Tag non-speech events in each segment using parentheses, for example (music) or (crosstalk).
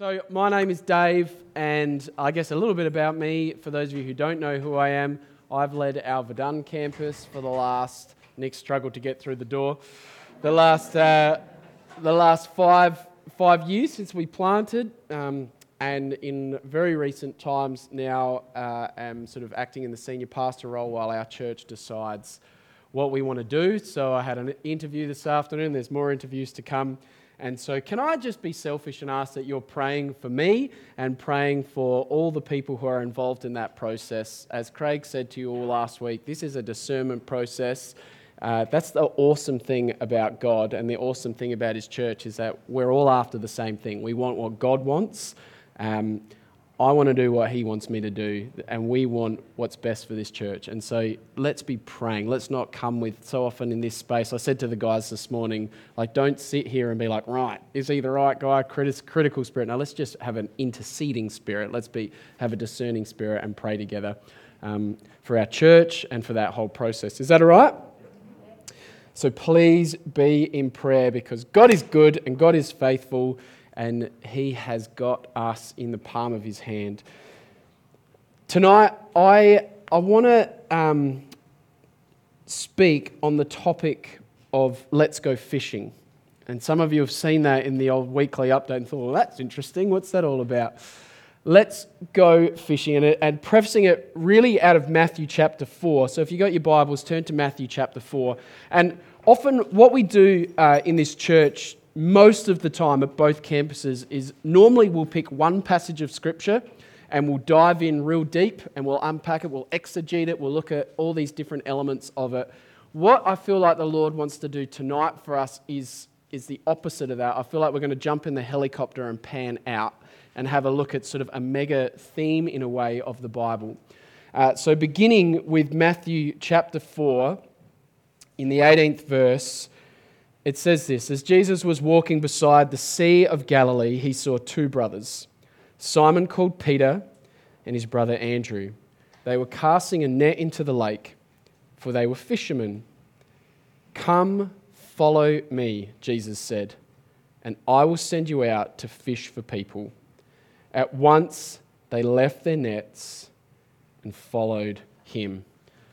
So, my name is Dave, and I guess a little bit about me for those of you who don't know who I am. I've led our Verdun campus for the last, Nick struggled to get through the door, the last, uh, the last five, five years since we planted. Um, and in very recent times now, uh, am sort of acting in the senior pastor role while our church decides what we want to do. So, I had an interview this afternoon, there's more interviews to come. And so, can I just be selfish and ask that you're praying for me and praying for all the people who are involved in that process? As Craig said to you all last week, this is a discernment process. Uh, that's the awesome thing about God, and the awesome thing about His church is that we're all after the same thing. We want what God wants. Um, I want to do what he wants me to do, and we want what's best for this church. And so let's be praying. Let's not come with so often in this space. I said to the guys this morning, like, don't sit here and be like, right, is he the right guy? critical spirit. Now let's just have an interceding spirit. Let's be have a discerning spirit and pray together um, for our church and for that whole process. Is that all right? So please be in prayer because God is good and God is faithful and He has got us in the palm of His hand. Tonight, I, I want to um, speak on the topic of let's go fishing. And some of you have seen that in the old weekly update and thought, well, that's interesting. What's that all about? Let's go fishing. And, and prefacing it really out of Matthew chapter 4. So if you've got your Bibles, turn to Matthew chapter 4. And often what we do uh, in this church most of the time at both campuses is normally we'll pick one passage of scripture and we'll dive in real deep and we'll unpack it, we'll exegete it, we'll look at all these different elements of it. What I feel like the Lord wants to do tonight for us is, is the opposite of that. I feel like we're going to jump in the helicopter and pan out and have a look at sort of a mega theme in a way of the Bible. Uh, so, beginning with Matthew chapter 4, in the 18th verse, it says this As Jesus was walking beside the Sea of Galilee, he saw two brothers, Simon called Peter and his brother Andrew. They were casting a net into the lake, for they were fishermen. Come, follow me, Jesus said, and I will send you out to fish for people. At once they left their nets and followed him.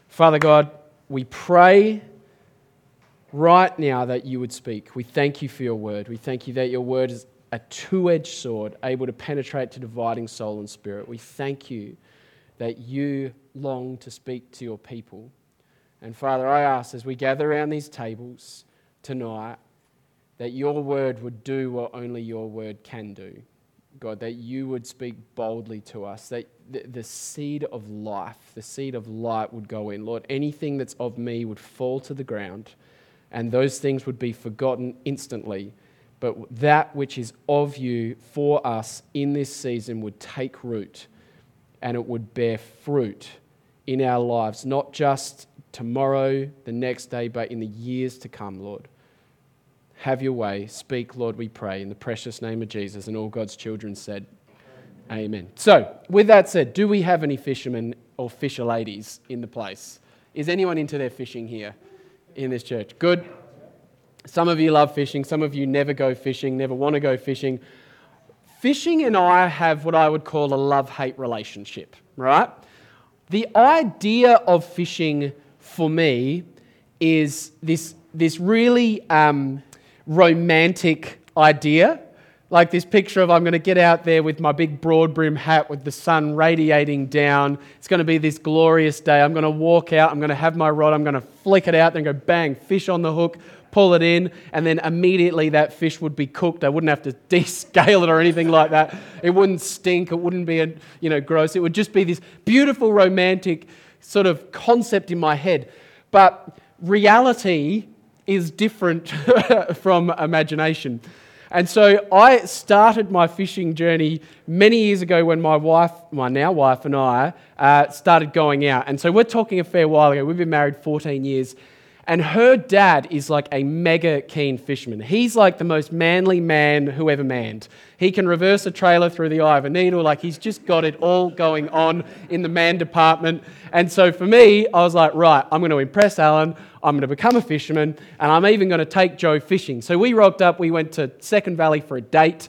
Father God, we pray right now that you would speak. We thank you for your word. We thank you that your word is a two edged sword, able to penetrate to dividing soul and spirit. We thank you that you long to speak to your people. And Father, I ask as we gather around these tables tonight that your word would do what only your word can do. God, that you would speak boldly to us, that the, seed of life, the seed of light would go in. Lord, anything that's of me would fall to the ground and those things would be forgotten instantly. But that which is of you for us in this season would take root and it would bear fruit in our lives, not just tomorrow, the next day, but in the years to come, Lord. Have your way. Speak, Lord, we pray, in the precious name of Jesus. And all God's children said, Amen. Amen. So, with that said, do we have any fishermen or fisher ladies in the place? Is anyone into their fishing here? In this church. Good. Some of you love fishing, some of you never go fishing, never want to go fishing. Fishing and I have what I would call a love hate relationship, right? The idea of fishing for me is this, this really um, romantic idea like this picture of I'm going to get out there with my big broad brim hat with the sun radiating down. It's going to be this glorious day. I'm going to walk out, I'm going to have my rod, I'm going to flick it out, then go bang, fish on the hook, pull it in, and then immediately that fish would be cooked. I wouldn't have to (laughs) descale it or anything like that. It wouldn't stink, it wouldn't be a, you know gross. It would just be this beautiful romantic sort of concept in my head. But reality is different (laughs) from imagination. And so I started my fishing journey many years ago when my wife, my now wife, and I uh, started going out. And so we're talking a fair while ago. We've been married 14 years. And her dad is like a mega keen fisherman. He's like the most manly man who ever manned. He can reverse a trailer through the eye of a needle. Like he's just got it all going on in the man department. And so for me, I was like, right, I'm going to impress Alan. I'm going to become a fisherman. And I'm even going to take Joe fishing. So we rocked up. We went to Second Valley for a date.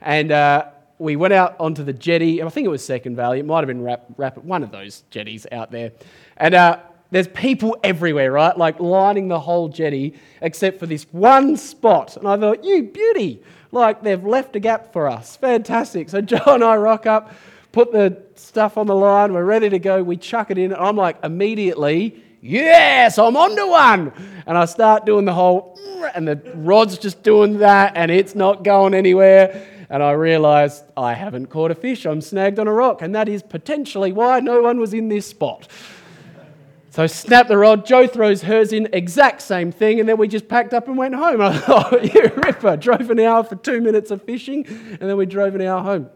And uh, we went out onto the jetty. I think it was Second Valley. It might have been Rap, one of those jetties out there. And uh, there's people everywhere, right? Like lining the whole jetty, except for this one spot. And I thought, you beauty! Like they've left a gap for us. Fantastic. So (laughs) Joe and I rock up, put the stuff on the line, we're ready to go. We chuck it in. And I'm like, immediately, yes, I'm onto one. And I start doing the whole, and the rod's just doing that, and it's not going anywhere. And I realized I haven't caught a fish. I'm snagged on a rock. And that is potentially why no one was in this spot. So snap the rod. Joe throws hers in, exact same thing, and then we just packed up and went home. (laughs) I thought, you ripper. Drove an hour for two minutes of fishing, and then we drove an hour home.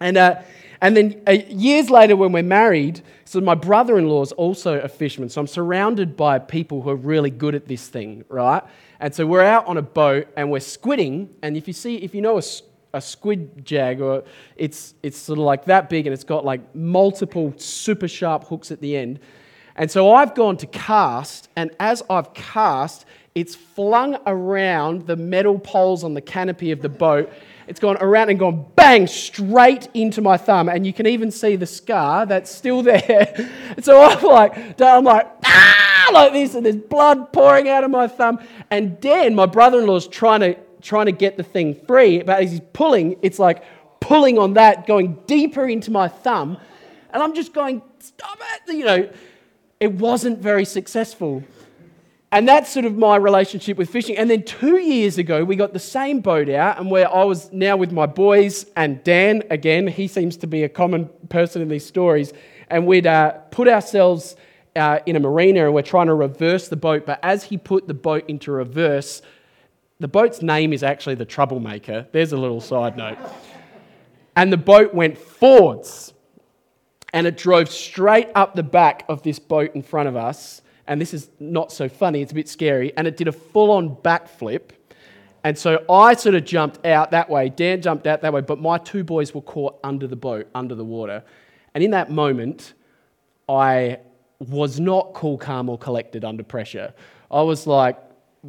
And, uh, and then uh, years later, when we're married, so my brother-in-law is also a fisherman. So I'm surrounded by people who are really good at this thing, right? And so we're out on a boat and we're squidding. And if you see, if you know a, a squid jag, or it's it's sort of like that big, and it's got like multiple super sharp hooks at the end. And so I've gone to cast, and as I've cast, it's flung around the metal poles on the canopy of the boat. It's gone around and gone bang straight into my thumb, and you can even see the scar that's still (laughs) there. so I'm like, I'm like, ah, like this, and there's blood pouring out of my thumb. And Dan, my brother-in-law, is trying to trying to get the thing free, but as he's pulling, it's like pulling on that, going deeper into my thumb, and I'm just going, stop it, you know it wasn't very successful. And that's sort of my relationship with fishing. And then two years ago, we got the same boat out, and where I was now with my boys and Dan again, he seems to be a common person in these stories. And we'd uh, put ourselves uh, in a marina and we're trying to reverse the boat. But as he put the boat into reverse, the boat's name is actually the Troublemaker. There's a little side note. And the boat went forwards and it drove straight up the back of this boat in front of us. And this is not so funny, it's a bit scary. And it did a full on backflip. And so I sort of jumped out that way. Dan jumped out that way, but my two boys were caught under the boat, under the water. And in that moment, I was not cool, calm, or collected under pressure. I was like,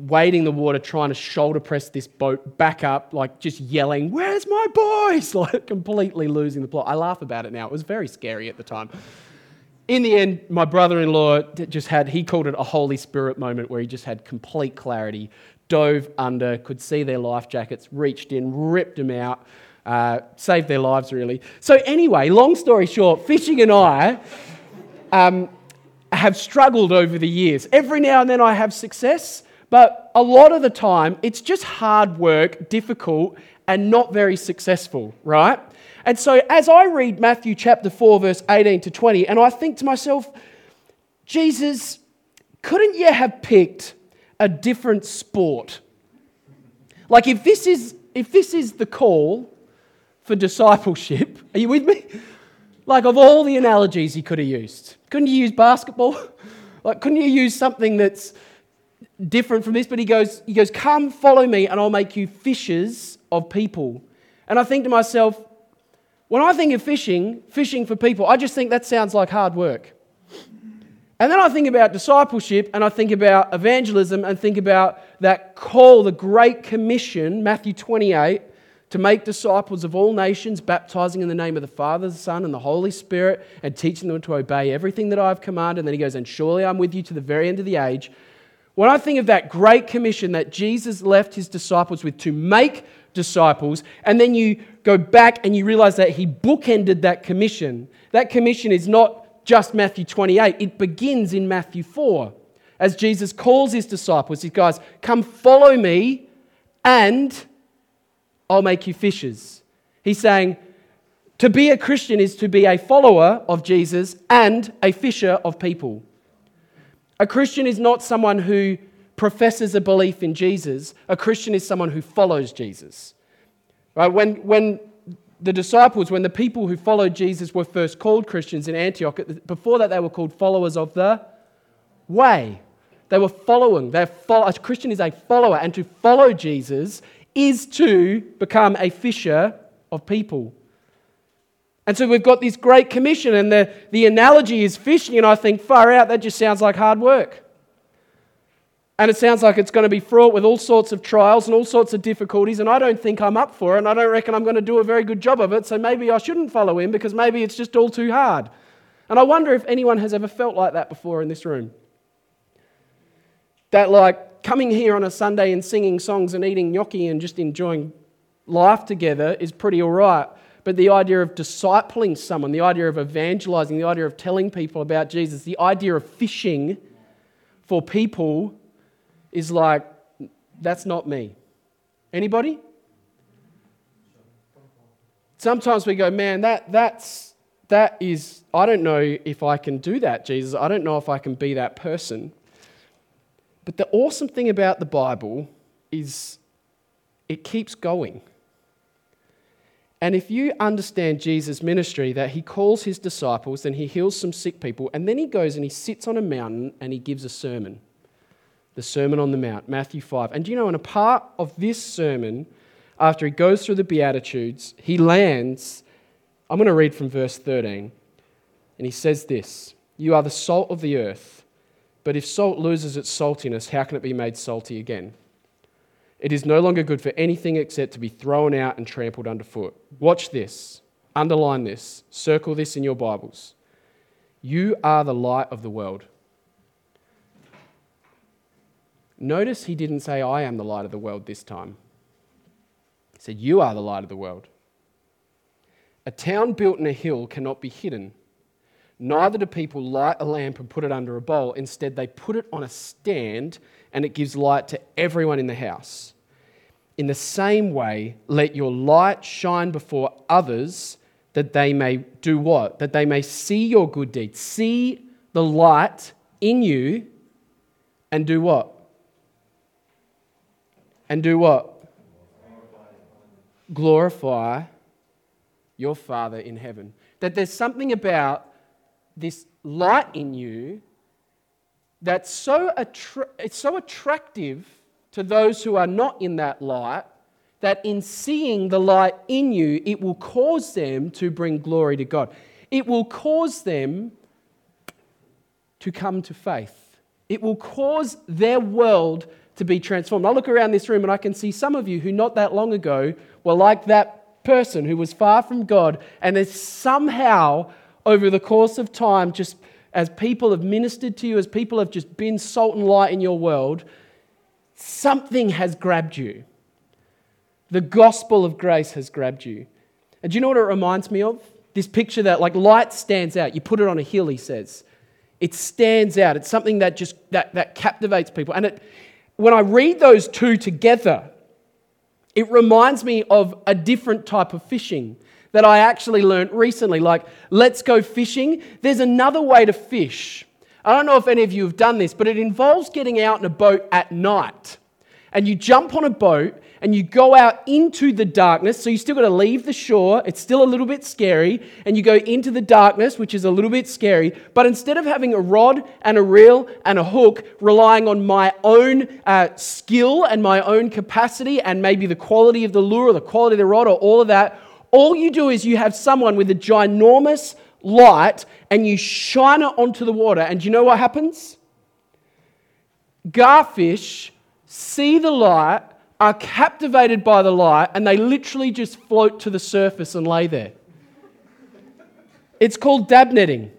wading the water, trying to shoulder press this boat back up, like just yelling, Where's my boys? (laughs) Like completely losing the plot. I laugh about it now. It was very scary at the time. In the end, my brother in law just had, he called it a Holy Spirit moment where he just had complete clarity, dove under, could see their life jackets, reached in, ripped them out, uh, saved their lives really. So, anyway, long story short, fishing and I. Um, have struggled over the years. Every now and then I have success, but a lot of the time, it's just hard work, difficult, and not very successful, right? And so as I read Matthew chapter 4, verse 18 to 20, and I think to myself, Jesus, couldn't you have picked a different sport? Like if this is if this is the call for discipleship, (laughs) are you with me? Like of all the analogies he could have used, couldn't you use basketball? (laughs) Like couldn't you use something that's different from this, but he goes, he goes, Come, follow me, and I'll make you fishers of people. And I think to myself, when I think of fishing, fishing for people, I just think that sounds like hard work. And then I think about discipleship and I think about evangelism and think about that call, the Great Commission, Matthew 28, to make disciples of all nations, baptizing in the name of the Father, the Son, and the Holy Spirit, and teaching them to obey everything that I've commanded. And then he goes, And surely I'm with you to the very end of the age. When I think of that great commission that Jesus left his disciples with to make disciples, and then you go back and you realize that he bookended that commission, that commission is not just Matthew 28, it begins in Matthew 4. As Jesus calls his disciples, he goes, Come follow me, and I'll make you fishers. He's saying, to be a Christian is to be a follower of Jesus and a fisher of people. A Christian is not someone who professes a belief in Jesus. A Christian is someone who follows Jesus. Right? When, when the disciples, when the people who followed Jesus were first called Christians in Antioch, before that they were called followers of the way. They were following. They're follow, a Christian is a follower, and to follow Jesus is to become a fisher of people. And so we've got this great commission, and the, the analogy is fishing, and I think, far out, that just sounds like hard work. And it sounds like it's going to be fraught with all sorts of trials and all sorts of difficulties, and I don't think I'm up for it, and I don't reckon I'm going to do a very good job of it, so maybe I shouldn't follow him because maybe it's just all too hard. And I wonder if anyone has ever felt like that before in this room. That, like, coming here on a Sunday and singing songs and eating gnocchi and just enjoying life together is pretty all right. But the idea of discipling someone, the idea of evangelizing, the idea of telling people about Jesus, the idea of fishing for people is like, that's not me. Anybody? Sometimes we go, man, that, that's, that is, I don't know if I can do that, Jesus. I don't know if I can be that person. But the awesome thing about the Bible is it keeps going. And if you understand Jesus' ministry, that he calls his disciples, then he heals some sick people, and then he goes and he sits on a mountain and he gives a sermon the Sermon on the Mount, Matthew 5. And do you know, in a part of this sermon, after he goes through the Beatitudes, he lands. I'm going to read from verse 13. And he says this You are the salt of the earth, but if salt loses its saltiness, how can it be made salty again? It is no longer good for anything except to be thrown out and trampled underfoot. Watch this, underline this, circle this in your Bibles. You are the light of the world. Notice he didn't say, I am the light of the world this time. He said, You are the light of the world. A town built in a hill cannot be hidden. Neither do people light a lamp and put it under a bowl. Instead, they put it on a stand and it gives light to everyone in the house. In the same way, let your light shine before others that they may do what? That they may see your good deeds. See the light in you and do what? and do what? Glorify your Father in heaven. That there's something about this light in you that's so, attra- it's so attractive to those who are not in that light that in seeing the light in you, it will cause them to bring glory to God. It will cause them to come to faith. It will cause their world to be transformed. I look around this room and I can see some of you who not that long ago were like that person who was far from God and has somehow, over the course of time, just as people have ministered to you, as people have just been salt and light in your world, something has grabbed you. The gospel of grace has grabbed you. And do you know what it reminds me of? This picture that like light stands out. You put it on a hill, he says. It stands out. It's something that just that, that captivates people. And it, when I read those two together, it reminds me of a different type of fishing that I actually learned recently. Like, let's go fishing. There's another way to fish. I don't know if any of you have done this, but it involves getting out in a boat at night. And you jump on a boat and you go out into the darkness. So you still got to leave the shore. It's still a little bit scary. And you go into the darkness, which is a little bit scary. But instead of having a rod and a reel and a hook, relying on my own uh, skill and my own capacity and maybe the quality of the lure or the quality of the rod or all of that, all you do is you have someone with a ginormous light and you shine it onto the water. And do you know what happens? Garfish see the light are captivated by the light and they literally just float to the surface and lay there. It's called dab netting.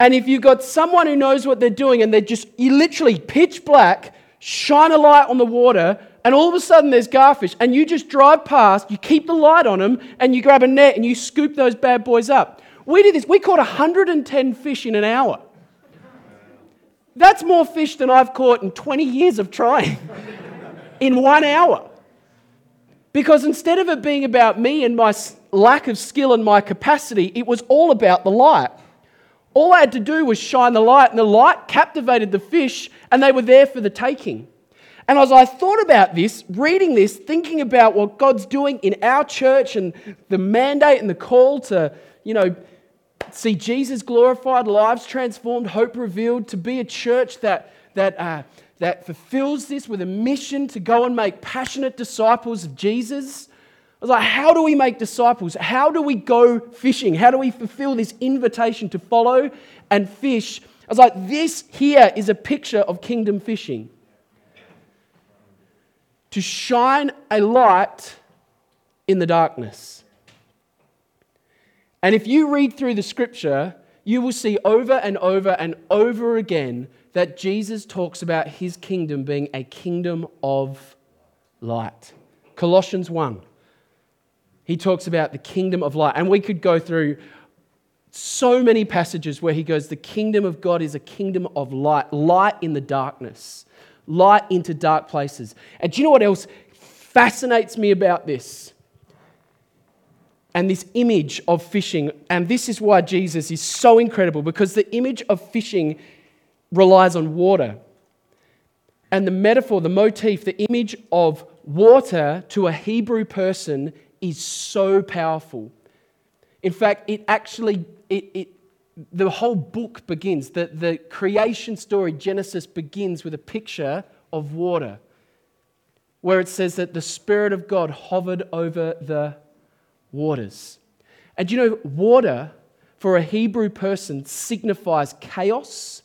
And if you've got someone who knows what they're doing and they're just, you literally pitch black, shine a light on the water, and all of a sudden there's garfish, and you just drive past, you keep the light on them, and you grab a net and you scoop those bad boys up. We did this, we caught 110 fish in an hour. That's more fish than I've caught in 20 years of trying (laughs) in one hour. Because instead of it being about me and my lack of skill and my capacity, it was all about the light. All I had to do was shine the light, and the light captivated the fish, and they were there for the taking. And as I thought about this, reading this, thinking about what God's doing in our church and the mandate and the call to, you know, see Jesus glorified, lives transformed, hope revealed, to be a church that, that uh, that fulfills this with a mission to go and make passionate disciples of Jesus. I was like, how do we make disciples? How do we go fishing? How do we fulfill this invitation to follow and fish? I was like, this here is a picture of kingdom fishing. To shine a light in the darkness. And if you read through the scripture, you will see over and over and over again that Jesus talks about his kingdom being a kingdom of light. Colossians 1. He talks about the kingdom of light. And we could go through so many passages where he goes, The kingdom of God is a kingdom of light, light in the darkness, light into dark places. And do you know what else fascinates me about this? And this image of fishing, and this is why Jesus is so incredible because the image of fishing relies on water. And the metaphor, the motif, the image of water to a Hebrew person is so powerful. In fact, it actually, it, it, the whole book begins, the, the creation story, Genesis, begins with a picture of water, where it says that the Spirit of God hovered over the waters. And you know, water for a Hebrew person signifies chaos,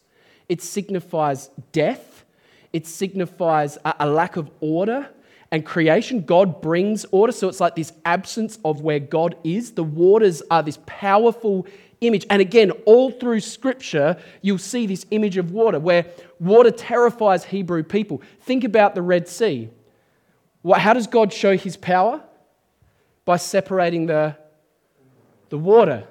it signifies death, it signifies a, a lack of order, and creation. God brings order. So it's like this absence of where God is. The waters are this powerful image. And again, all through Scripture, you'll see this image of water where water terrifies Hebrew people. Think about the Red Sea. How does God show his power? By separating the, the water.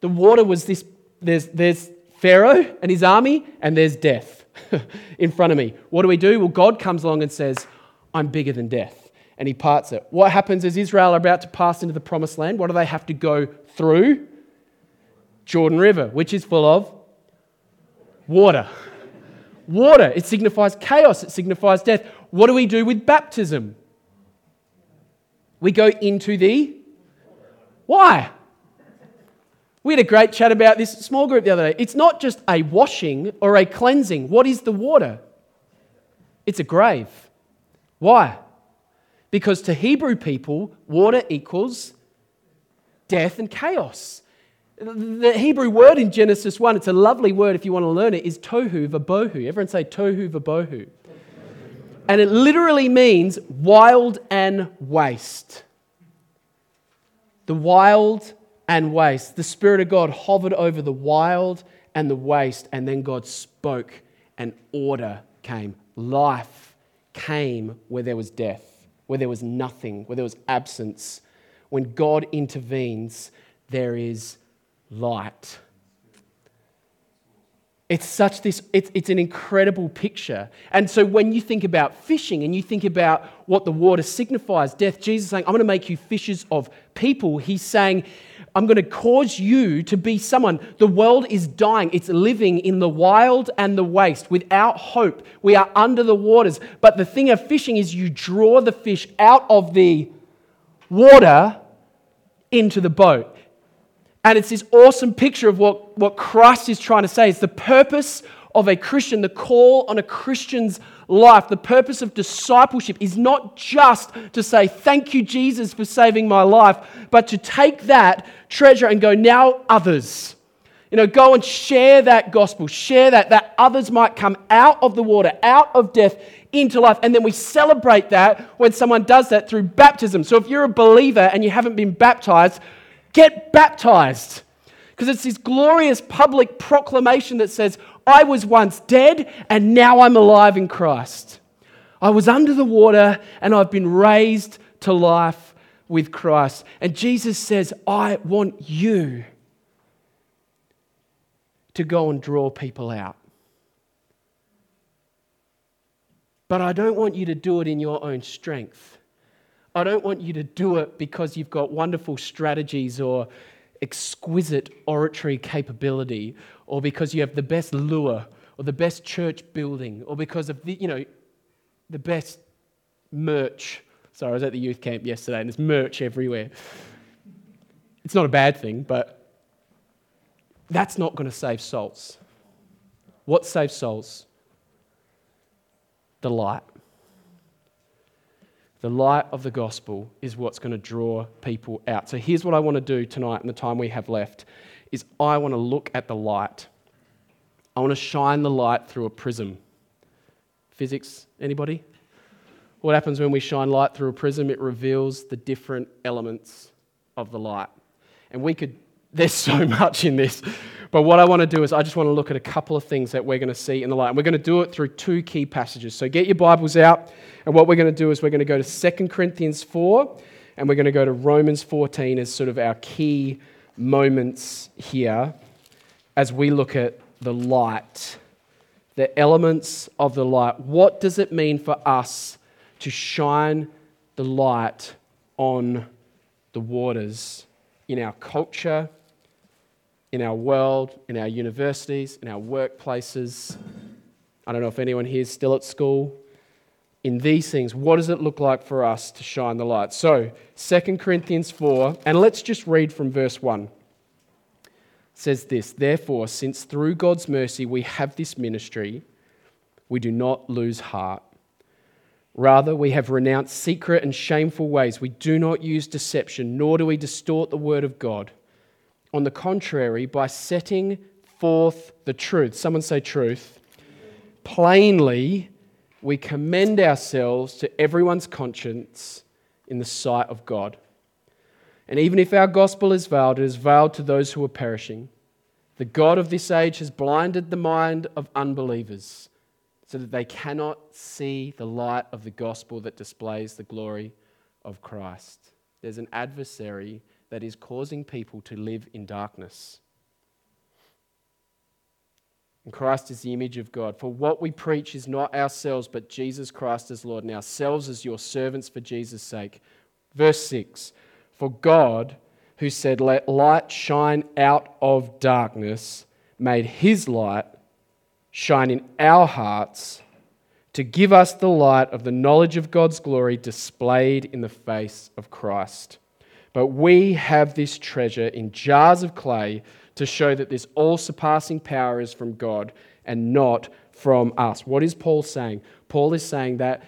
The water was this there's, there's Pharaoh and his army, and there's death (laughs) in front of me. What do we do? Well, God comes along and says, I'm bigger than death. And he parts it. What happens is Israel are about to pass into the promised land. What do they have to go through? Jordan River, which is full of water. Water, it signifies chaos, it signifies death. What do we do with baptism? We go into the. Why? We had a great chat about this small group the other day. It's not just a washing or a cleansing. What is the water? It's a grave. Why? Because to Hebrew people, water equals death and chaos. The Hebrew word in Genesis 1, it's a lovely word if you want to learn it, is tohu vabohu. Everyone say tohu vabohu. And it literally means wild and waste. The wild and waste. The Spirit of God hovered over the wild and the waste, and then God spoke, and order came. Life came where there was death, where there was nothing, where there was absence. When God intervenes, there is light. It's such this, it's, it's an incredible picture. And so when you think about fishing and you think about what the water signifies, death, Jesus saying, I'm going to make you fishers of people. He's saying, I'm going to cause you to be someone. The world is dying. It's living in the wild and the waste without hope. We are under the waters. But the thing of fishing is you draw the fish out of the water into the boat. And it's this awesome picture of what, what Christ is trying to say. It's the purpose of a Christian, the call on a Christian's life, the purpose of discipleship is not just to say, Thank you, Jesus, for saving my life, but to take that treasure and go, Now others. You know, go and share that gospel, share that, that others might come out of the water, out of death, into life. And then we celebrate that when someone does that through baptism. So if you're a believer and you haven't been baptized, get baptized. Because it's this glorious public proclamation that says, I was once dead and now I'm alive in Christ. I was under the water and I've been raised to life with Christ. And Jesus says, I want you to go and draw people out. But I don't want you to do it in your own strength. I don't want you to do it because you've got wonderful strategies or exquisite oratory capability or because you have the best lure or the best church building or because of the, you know, the best merch. Sorry, I was at the youth camp yesterday and there's merch everywhere. It's not a bad thing, but that's not going to save souls. What saves souls? The light. The light of the gospel is what's going to draw people out. So here's what I want to do tonight in the time we have left is I want to look at the light. I want to shine the light through a prism. Physics, anybody? What happens when we shine light through a prism? It reveals the different elements of the light. And we could, there's so (laughs) much in this. But what I want to do is I just want to look at a couple of things that we're going to see in the light. And we're going to do it through two key passages. So get your Bibles out. And what we're going to do is we're going to go to 2 Corinthians 4 and we're going to go to Romans 14 as sort of our key moments here as we look at the light, the elements of the light. What does it mean for us to shine the light on the waters in our culture, in our world, in our universities, in our workplaces. I don't know if anyone here is still at school. In these things, what does it look like for us to shine the light? So, 2 Corinthians 4, and let's just read from verse 1. It says this Therefore, since through God's mercy we have this ministry, we do not lose heart. Rather, we have renounced secret and shameful ways. We do not use deception, nor do we distort the word of God. On the contrary, by setting forth the truth, someone say truth, plainly, we commend ourselves to everyone's conscience in the sight of God. And even if our gospel is veiled, it is veiled to those who are perishing. The God of this age has blinded the mind of unbelievers so that they cannot see the light of the gospel that displays the glory of Christ. There's an adversary that is causing people to live in darkness. And Christ is the image of God. For what we preach is not ourselves, but Jesus Christ as Lord, and ourselves as your servants for Jesus' sake. Verse 6 For God, who said, Let light shine out of darkness, made his light shine in our hearts to give us the light of the knowledge of God's glory displayed in the face of Christ. But we have this treasure in jars of clay to show that this all surpassing power is from God and not from us. What is Paul saying? Paul is saying that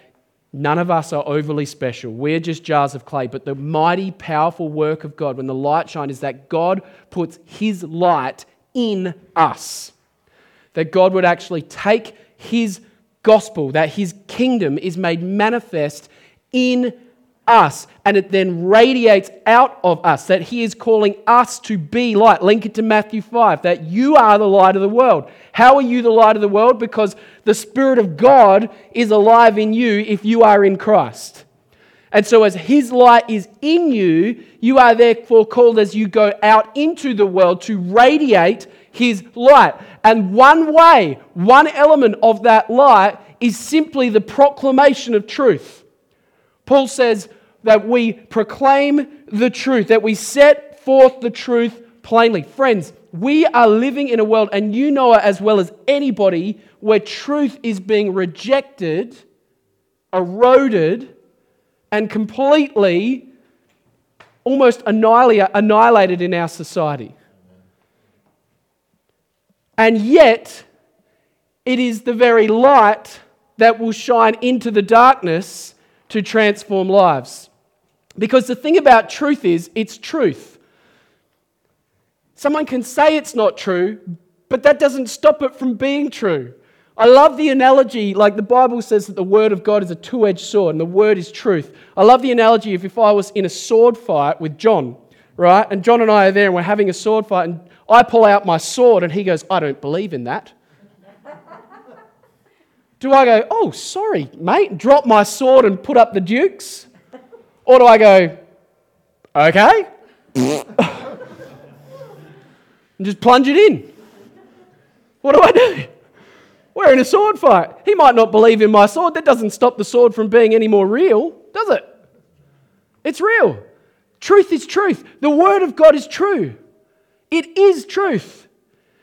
none of us are overly special. We're just jars of clay. But the mighty, powerful work of God, when the light shines, is that God puts his light in us that God would actually take his gospel, that his kingdom is made manifest in us, and it then radiates out of us, that he is calling us to be light. Link it to Matthew 5, that you are the light of the world. How are you the light of the world? Because the Spirit of God is alive in you if you are in Christ. And so, as His light is in you, you are therefore called as you go out into the world to radiate His light. And one way, one element of that light is simply the proclamation of truth. Paul says that we proclaim the truth, that we set forth the truth plainly. Friends, we are living in a world, and you know it as well as anybody, where truth is being rejected, eroded, and completely almost annihilated in our society. And yet, it is the very light that will shine into the darkness to transform lives. Because the thing about truth is, it's truth. Someone can say it's not true, but that doesn't stop it from being true. I love the analogy, like the Bible says that the word of God is a two edged sword and the word is truth. I love the analogy of if I was in a sword fight with John, right? And John and I are there and we're having a sword fight, and I pull out my sword and he goes, I don't believe in that. Do I go, oh, sorry, mate, drop my sword and put up the dukes? Or do I go, okay? (laughs) and just plunge it in? What do I do? We're in a sword fight. He might not believe in my sword. That doesn't stop the sword from being any more real, does it? It's real. Truth is truth. The Word of God is true. It is truth.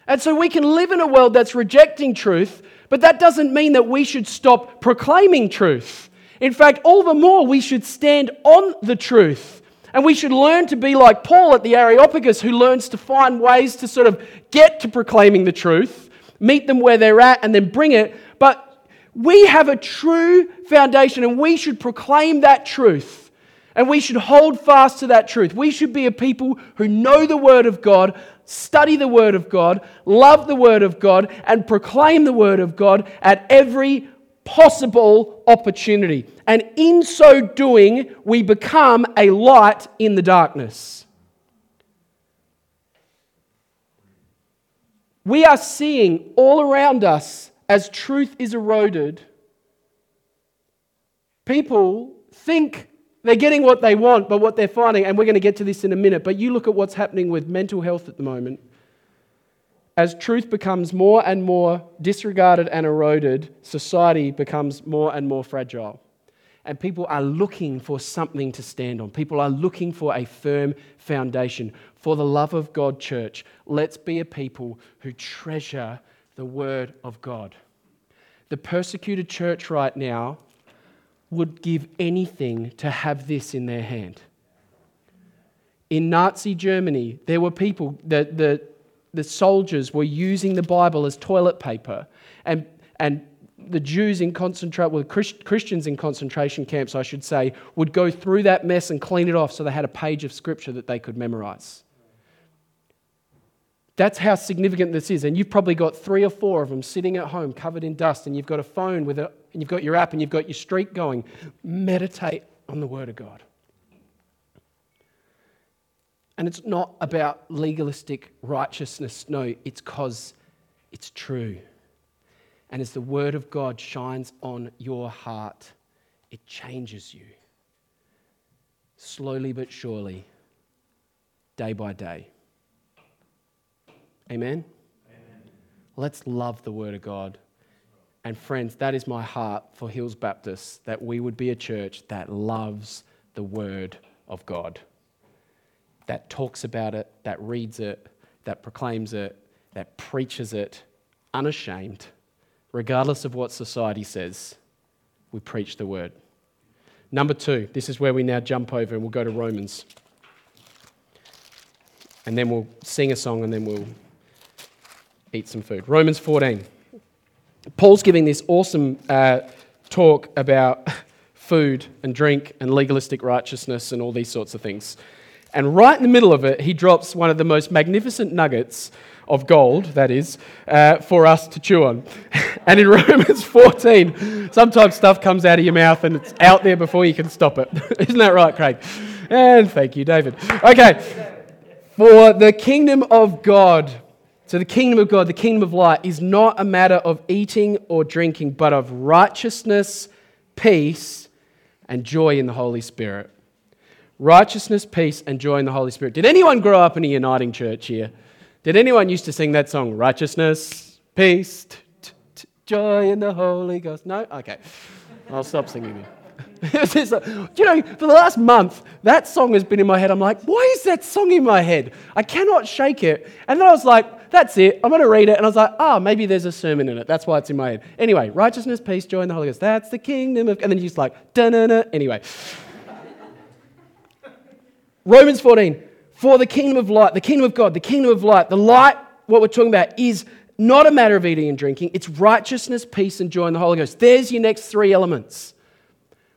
And so we can live in a world that's rejecting truth, but that doesn't mean that we should stop proclaiming truth. In fact, all the more we should stand on the truth. And we should learn to be like Paul at the Areopagus, who learns to find ways to sort of get to proclaiming the truth, meet them where they're at, and then bring it. But we have a true foundation, and we should proclaim that truth. And we should hold fast to that truth. We should be a people who know the Word of God, study the Word of God, love the Word of God, and proclaim the Word of God at every possible opportunity. And in so doing, we become a light in the darkness. We are seeing all around us as truth is eroded, people think they're getting what they want, but what they're finding, and we're going to get to this in a minute, but you look at what's happening with mental health at the moment. As truth becomes more and more disregarded and eroded, society becomes more and more fragile. And people are looking for something to stand on. People are looking for a firm foundation. For the love of God, church, let's be a people who treasure the Word of God. The persecuted church right now would give anything to have this in their hand. In Nazi Germany, there were people, the, the, the soldiers were using the Bible as toilet paper, and, and the Jews in concentration, well, Christians in concentration camps, I should say, would go through that mess and clean it off so they had a page of scripture that they could memorize. That's how significant this is. And you've probably got three or four of them sitting at home covered in dust, and you've got a phone with a, and you've got your app, and you've got your streak going. Meditate on the Word of God. And it's not about legalistic righteousness. No, it's because it's true. And as the Word of God shines on your heart, it changes you. Slowly but surely, day by day. Amen? Amen? Let's love the Word of God. And friends, that is my heart for Hills Baptist that we would be a church that loves the Word of God, that talks about it, that reads it, that proclaims it, that preaches it unashamed, regardless of what society says. We preach the Word. Number two, this is where we now jump over and we'll go to Romans. And then we'll sing a song and then we'll eat some food. Romans 14. Paul's giving this awesome uh, talk about (laughs) food and drink and legalistic righteousness and all these sorts of things. And right in the middle of it, he drops one of the most magnificent nuggets of gold, that is, uh, for us to chew on. (laughs) and in Romans (laughs) 14, sometimes stuff comes out of your mouth and it's out there before you can stop it. Isn't that right, Craig? And thank you, David. Okay. For the kingdom of God so, the kingdom of God, the kingdom of light, is not a matter of eating or drinking, but of righteousness, peace, and joy in the Holy Spirit. Righteousness, peace, and joy in the Holy Spirit. Did anyone grow up in a uniting church here? Did anyone used to sing that song, Righteousness, Peace, Joy in the Holy Ghost? No? Okay. I'll stop singing (laughs) it. you know, for the last month, that song has been in my head. I'm like, why is that song in my head? I cannot shake it. And then I was like, that's it. I'm going to read it. And I was like, oh, maybe there's a sermon in it. That's why it's in my head. Anyway, righteousness, peace, joy in the Holy Ghost. That's the kingdom of. And then you're just like, da na na. Anyway. Romans 14. For the kingdom of light, the kingdom of God, the kingdom of light, the light, what we're talking about, is not a matter of eating and drinking. It's righteousness, peace, and joy in the Holy Ghost. There's your next three elements.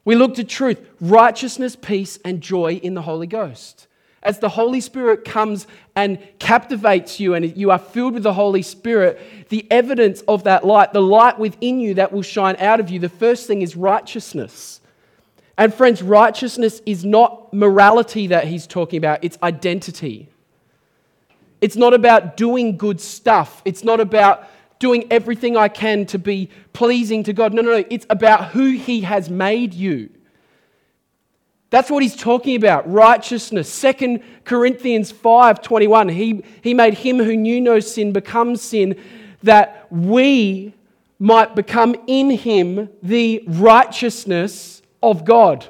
We looked at truth, righteousness, peace, and joy in the Holy Ghost. As the Holy Spirit comes and captivates you and you are filled with the Holy Spirit, the evidence of that light, the light within you that will shine out of you, the first thing is righteousness. And friends, righteousness is not morality that he's talking about, it's identity. It's not about doing good stuff. It's not about doing everything I can to be pleasing to God. No, no, no. It's about who He has made you. That's what he's talking about righteousness. 2 Corinthians 5 21. He, he made him who knew no sin become sin that we might become in him the righteousness of God.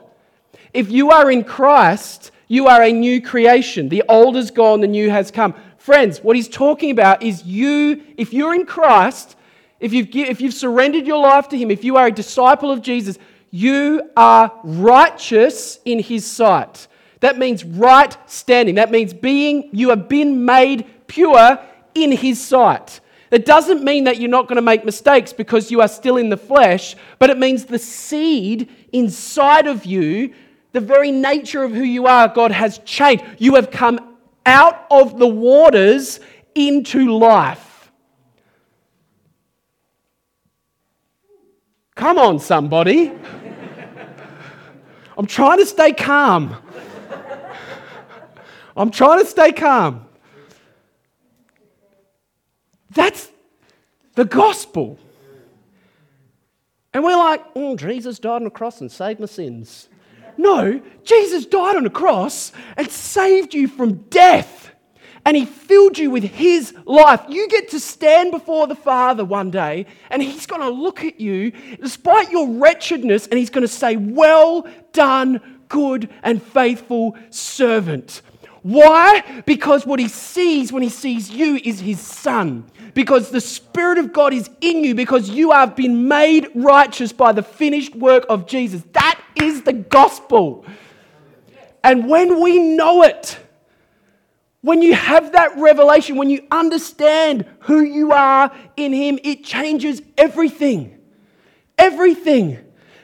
If you are in Christ, you are a new creation. The old is gone, the new has come. Friends, what he's talking about is you, if you're in Christ, if you've, if you've surrendered your life to him, if you are a disciple of Jesus, you are righteous in his sight. That means right standing. That means being, you have been made pure in his sight. It doesn't mean that you're not going to make mistakes because you are still in the flesh, but it means the seed inside of you, the very nature of who you are, God has changed. You have come out of the waters into life. Come on, somebody. I'm trying to stay calm. I'm trying to stay calm. That's the gospel. And we're like, oh, Jesus died on the cross and saved my sins. No, Jesus died on the cross and saved you from death. And he filled you with his life. You get to stand before the Father one day, and he's going to look at you despite your wretchedness, and he's going to say, Well done, good and faithful servant. Why? Because what he sees when he sees you is his son. Because the Spirit of God is in you, because you have been made righteous by the finished work of Jesus. That is the gospel. And when we know it, when you have that revelation, when you understand who you are in Him, it changes everything. Everything.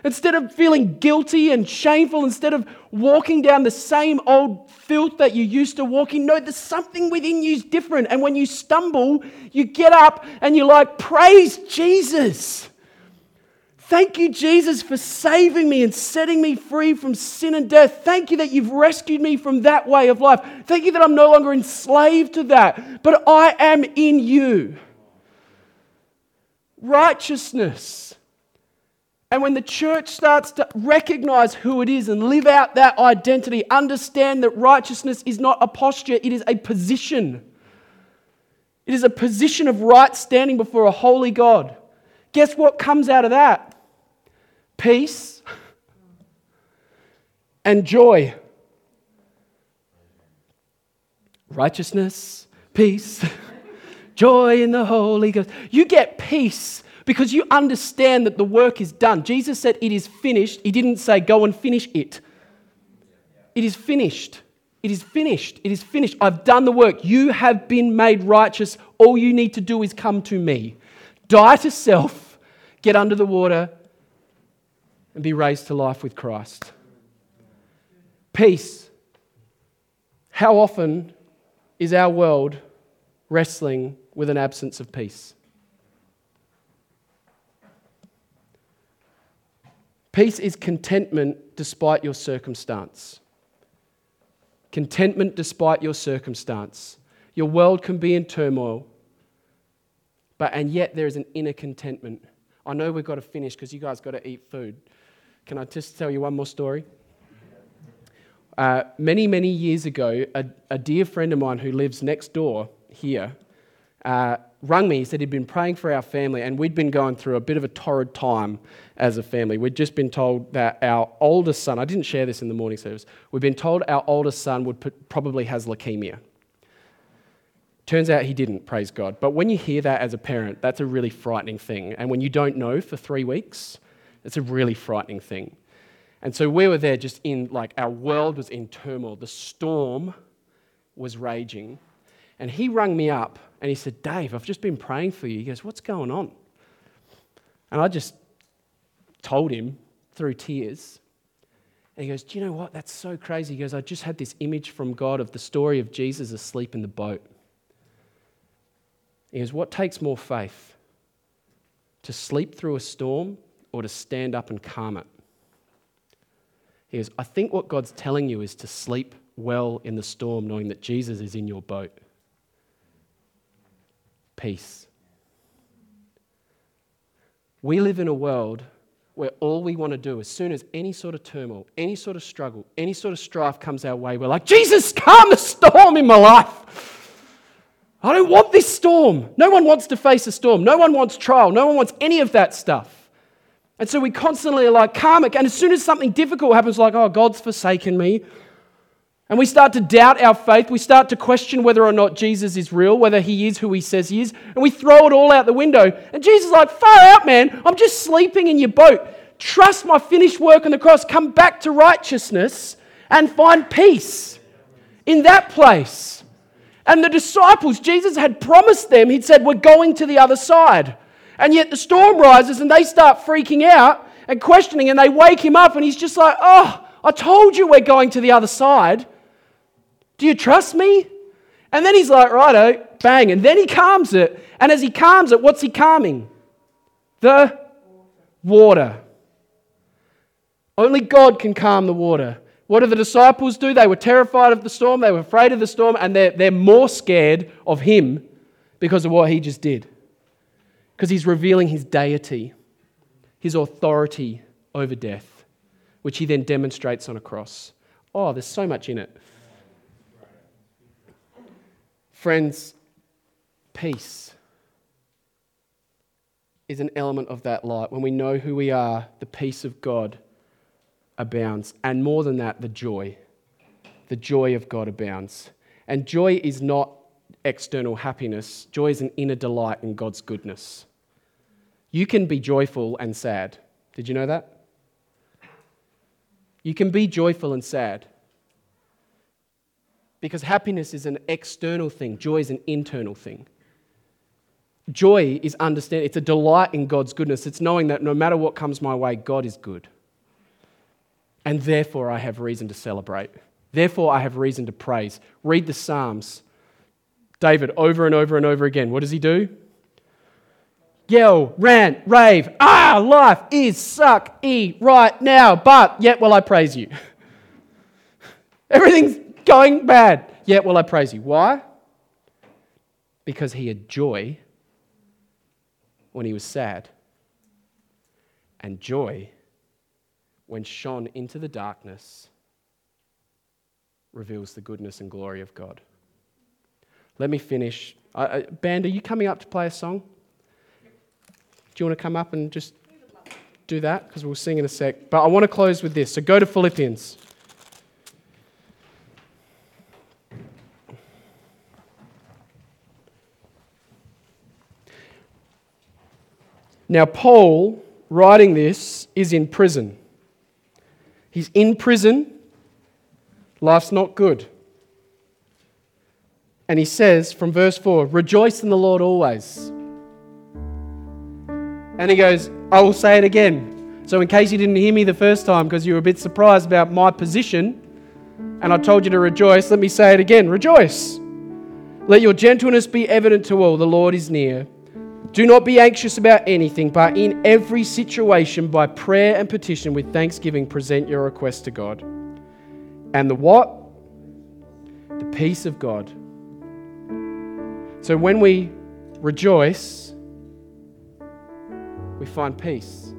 Instead of feeling guilty and shameful, instead of walking down the same old filth that you used to walk in, no, there's something within you is different. And when you stumble, you get up and you're like, Praise Jesus. Thank you, Jesus, for saving me and setting me free from sin and death. Thank you that you've rescued me from that way of life. Thank you that I'm no longer enslaved to that, but I am in you. Righteousness. And when the church starts to recognize who it is and live out that identity, understand that righteousness is not a posture, it is a position. It is a position of right standing before a holy God. Guess what comes out of that? Peace, and joy. Righteousness, peace, (laughs) joy in the Holy Ghost. You get peace because you understand that the work is done. Jesus said, It is finished. He didn't say, Go and finish it. It is finished. It is finished. It is finished. I've done the work. You have been made righteous. All you need to do is come to me. Die to self, get under the water, and be raised to life with Christ. Peace. How often is our world wrestling with an absence of peace? Peace is contentment despite your circumstance. Contentment despite your circumstance. Your world can be in turmoil, but and yet there is an inner contentment. I know we've got to finish because you guys got to eat food. Can I just tell you one more story? Uh, many, many years ago, a, a, dear friend of mine who lives next door here uh, rang me. He said he'd been praying for our family, and we'd been going through a bit of a torrid time as a family. We'd just been told that our oldest son, I didn't share this in the morning service, we'd been told our oldest son would put, probably has leukemia. Turns out he didn't, praise God. But when you hear that as a parent, that's a really frightening thing. And when you don't know for three weeks, it's a really frightening thing. And so we were there just in, like, our world was in turmoil. The storm was raging. And he rang me up and he said, Dave, I've just been praying for you. He goes, What's going on? And I just told him through tears. And he goes, Do you know what? That's so crazy. He goes, I just had this image from God of the story of Jesus asleep in the boat. He goes, What takes more faith? To sleep through a storm or to stand up and calm it. He goes, I think what God's telling you is to sleep well in the storm, knowing that Jesus is in your boat. Peace. We live in a world where all we want to do, as soon as any sort of turmoil, any sort of struggle, any sort of strife comes our way, we're like, Jesus, calm the storm in my life. I don't want this storm. No one wants to face a storm. No one wants trial. No one wants any of that stuff. And so we constantly are like karmic. And as soon as something difficult happens, like, oh, God's forsaken me. And we start to doubt our faith. We start to question whether or not Jesus is real, whether he is who he says he is. And we throw it all out the window. And Jesus is like, far out, man. I'm just sleeping in your boat. Trust my finished work on the cross. Come back to righteousness and find peace in that place. And the disciples, Jesus had promised them, he'd said, We're going to the other side. And yet the storm rises and they start freaking out and questioning and they wake him up and he's just like, Oh, I told you we're going to the other side. Do you trust me? And then he's like, Righto, bang. And then he calms it. And as he calms it, what's he calming? The water. Only God can calm the water. What do the disciples do? They were terrified of the storm, they were afraid of the storm, and they're, they're more scared of him because of what he just did. Because he's revealing his deity, his authority over death, which he then demonstrates on a cross. Oh, there's so much in it. Friends, peace is an element of that light. When we know who we are, the peace of God abounds. And more than that, the joy. The joy of God abounds. And joy is not external happiness, joy is an inner delight in God's goodness. You can be joyful and sad. Did you know that? You can be joyful and sad. Because happiness is an external thing, joy is an internal thing. Joy is understanding, it's a delight in God's goodness. It's knowing that no matter what comes my way, God is good. And therefore, I have reason to celebrate. Therefore, I have reason to praise. Read the Psalms. David, over and over and over again, what does he do? Yell, rant, rave. Ah, life is suck e right now, but yet will I praise you. (laughs) Everything's going bad, yet will I praise you. Why? Because he had joy when he was sad, and joy when shone into the darkness reveals the goodness and glory of God. Let me finish. Uh, band, are you coming up to play a song? Do you want to come up and just do that? Because we'll sing in a sec. But I want to close with this. So go to Philippians. Now, Paul, writing this, is in prison. He's in prison. Life's not good. And he says from verse 4 Rejoice in the Lord always. And he goes, I will say it again. So, in case you didn't hear me the first time because you were a bit surprised about my position, and I told you to rejoice, let me say it again Rejoice. Let your gentleness be evident to all. The Lord is near. Do not be anxious about anything, but in every situation, by prayer and petition with thanksgiving, present your request to God. And the what? The peace of God. So when we rejoice, we find peace.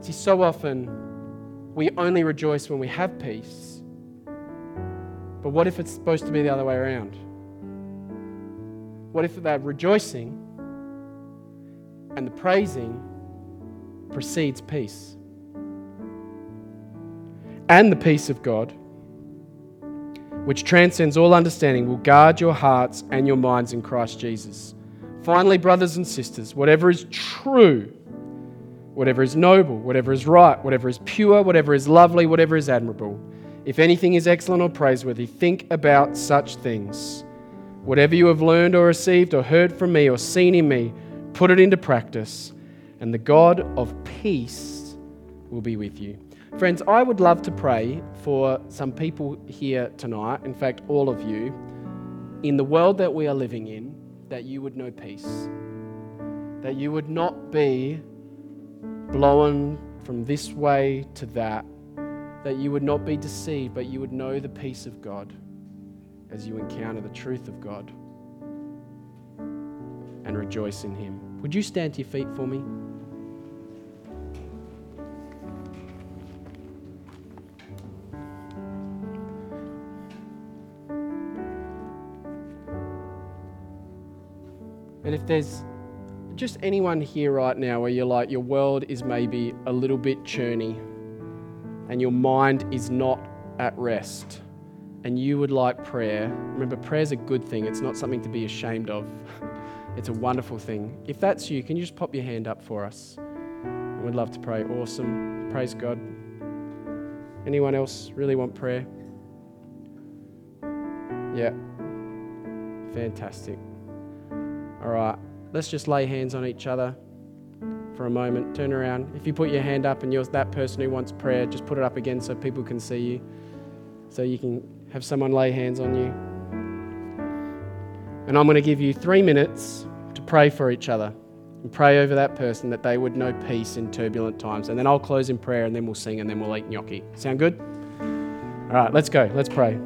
See, so often we only rejoice when we have peace. But what if it's supposed to be the other way around? What if that rejoicing and the praising precedes peace? And the peace of God, which transcends all understanding, will guard your hearts and your minds in Christ Jesus. Finally, brothers and sisters, whatever is true, whatever is noble, whatever is right, whatever is pure, whatever is lovely, whatever is admirable, if anything is excellent or praiseworthy, think about such things. Whatever you have learned or received or heard from me or seen in me, put it into practice, and the God of peace will be with you. Friends, I would love to pray for some people here tonight, in fact, all of you, in the world that we are living in, that you would know peace. That you would not be blown from this way to that. That you would not be deceived, but you would know the peace of God as you encounter the truth of God and rejoice in Him. Would you stand to your feet for me? And if there's just anyone here right now where you're like, your world is maybe a little bit churny and your mind is not at rest and you would like prayer, remember, prayer is a good thing. It's not something to be ashamed of, (laughs) it's a wonderful thing. If that's you, can you just pop your hand up for us? We'd love to pray. Awesome. Praise God. Anyone else really want prayer? Yeah. Fantastic. All right. Let's just lay hands on each other for a moment. Turn around. If you put your hand up and you're that person who wants prayer, just put it up again so people can see you. So you can have someone lay hands on you. And I'm going to give you three minutes to pray for each other. And pray over that person that they would know peace in turbulent times. And then I'll close in prayer and then we'll sing and then we'll eat gnocchi. Sound good? All right, let's go. Let's pray.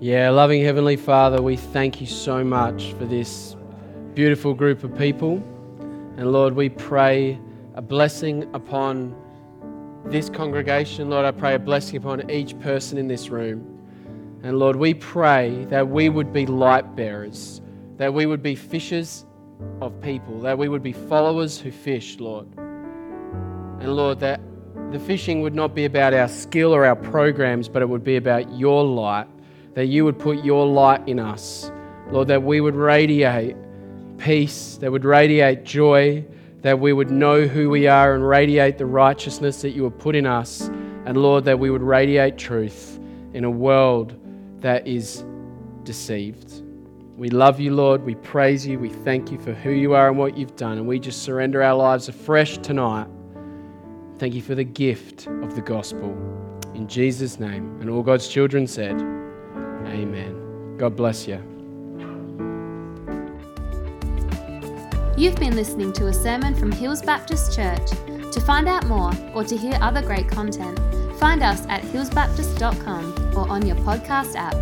Yeah, loving Heavenly Father, we thank you so much for this beautiful group of people. And Lord, we pray a blessing upon this congregation. Lord, I pray a blessing upon each person in this room. And Lord, we pray that we would be light bearers, that we would be fishers of people, that we would be followers who fish, Lord. And Lord, that the fishing would not be about our skill or our programs, but it would be about your light that you would put your light in us. Lord, that we would radiate peace, that would radiate joy, that we would know who we are and radiate the righteousness that you have put in us. And Lord, that we would radiate truth in a world that is deceived. We love you, Lord. We praise you. We thank you for who you are and what you've done. And we just surrender our lives afresh tonight. Thank you for the gift of the gospel. In Jesus' name. And all God's children said, Amen. God bless you. You've been listening to a sermon from Hills Baptist Church. To find out more or to hear other great content, find us at hillsbaptist.com or on your podcast app.